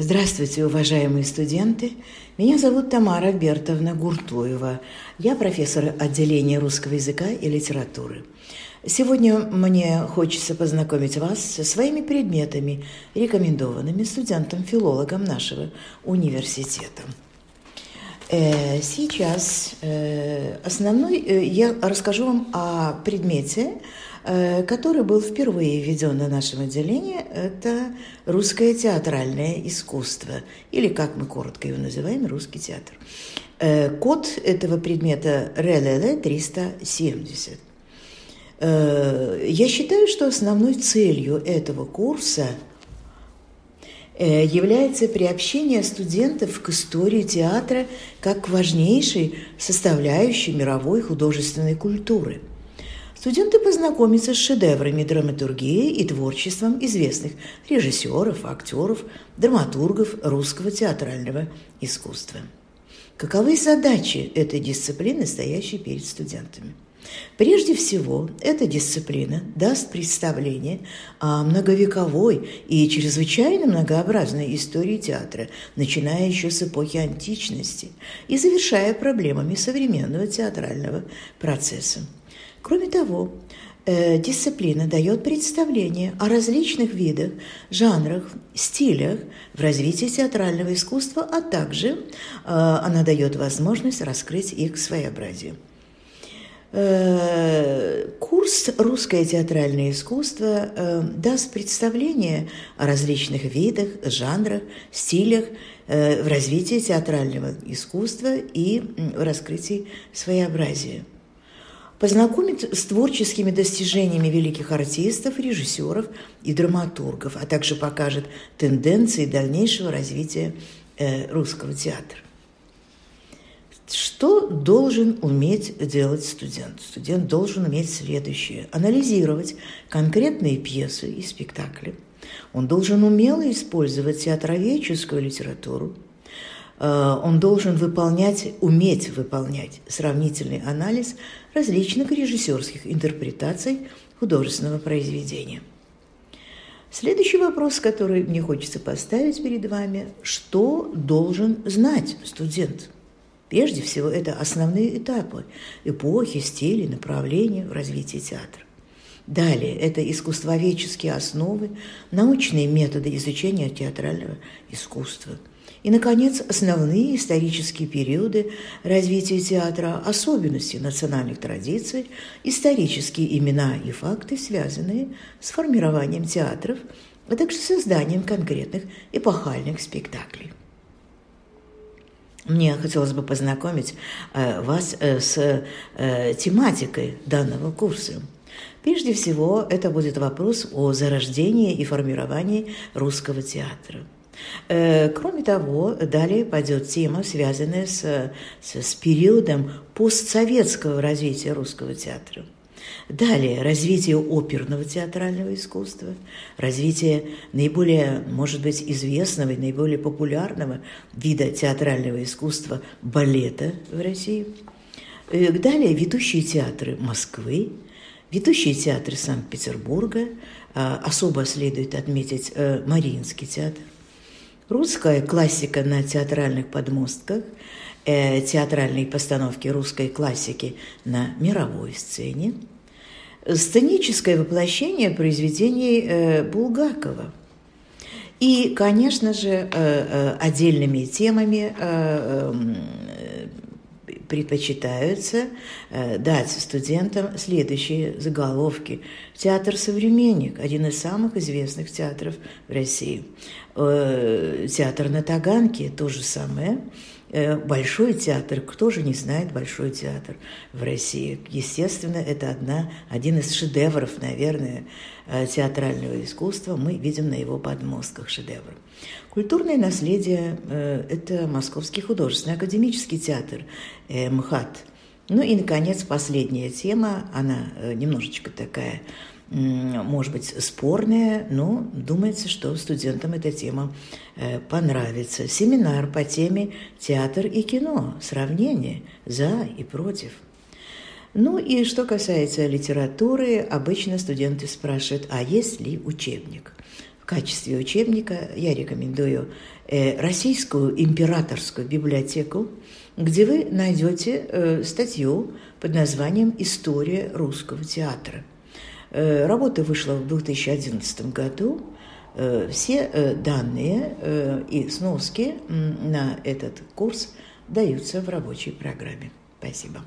Здравствуйте, уважаемые студенты. Меня зовут Тамара Бертовна Гуртуева. Я профессор отделения русского языка и литературы. Сегодня мне хочется познакомить вас со своими предметами, рекомендованными студентам-филологам нашего университета. Э, сейчас э, основной э, я расскажу вам о предмете, который был впервые введен на нашем отделении. Это русское театральное искусство, или, как мы коротко его называем, русский театр. Код этого предмета РЛЛ 370. Я считаю, что основной целью этого курса – Э, является приобщение студентов к истории театра как к важнейшей составляющей мировой художественной культуры. Студенты познакомятся с шедеврами драматургии и творчеством известных режиссеров, актеров, драматургов русского театрального искусства. Каковы задачи этой дисциплины, стоящей перед студентами? Прежде всего, эта дисциплина даст представление о многовековой и чрезвычайно многообразной истории театра, начиная еще с эпохи античности и завершая проблемами современного театрального процесса. Кроме того, э, дисциплина дает представление о различных видах, жанрах, стилях в развитии театрального искусства, а также э, она дает возможность раскрыть их своеобразие. Э, курс «Русское театральное искусство» даст представление о различных видах, жанрах, стилях в развитии театрального искусства и в раскрытии своеобразия. Познакомит с творческими достижениями великих артистов, режиссеров и драматургов, а также покажет тенденции дальнейшего развития русского театра. Что должен уметь делать студент? Студент должен уметь следующее. Анализировать конкретные пьесы и спектакли. Он должен умело использовать театроведческую литературу. Э, он должен выполнять, уметь выполнять сравнительный анализ различных режиссерских интерпретаций художественного произведения. Следующий вопрос, который мне хочется поставить перед вами, что должен знать студент – Прежде всего, это основные этапы эпохи, стили, направления в развитии театра. Далее – это искусствоведческие основы, научные методы изучения театрального искусства. И, наконец, основные исторические периоды развития театра, особенности национальных традиций, исторические имена и факты, связанные с формированием театров, а также созданием конкретных эпохальных спектаклей. Мне хотелось бы познакомить э, вас э, с э, тематикой данного курса. Прежде всего, это будет вопрос о зарождении и формировании русского театра. Кроме того, далее пойдет тема, связанная с, с, с периодом постсоветского развития русского театра – Далее, развитие оперного театрального искусства, развитие наиболее, может быть, известного и наиболее популярного вида театрального искусства балета в России. Э, далее, ведущие театры Москвы, ведущие театры Санкт-Петербурга, а, особо следует отметить э, Мариинский театр, русская классика на театральных подмостках, э, театральные постановки русской классики на мировой сцене – сценическое воплощение произведений э, Булгакова. И, конечно же, э, э, отдельными темами эм, предпочитаются дать студентам следующие заголовки. Театр «Современник» – один из самых известных театров в России. Театр на Таганке – то же самое – Э, большой театр, кто же не знает Большой театр в России? Естественно, это одна, один из шедевров, наверное, э, театрального искусства. Мы видим на его подмостках шедевр. Культурное наследие э, – это Московский художественный академический театр МХАТ. Ну и, наконец, последняя тема, она немножечко такая может быть, спорная, но думается, что студентам эта тема э, понравится. Семинар по теме «Театр и кино. Сравнение за и против». Ну и что касается литературы, обычно студенты спрашивают, а есть ли учебник? качестве учебника я рекомендую э, Российскую императорскую библиотеку, где вы найдете э, статью под названием «История русского театра». Э, работа вышла в 2011 году. Все данные и сноски на этот курс даются в рабочей программе. Спасибо.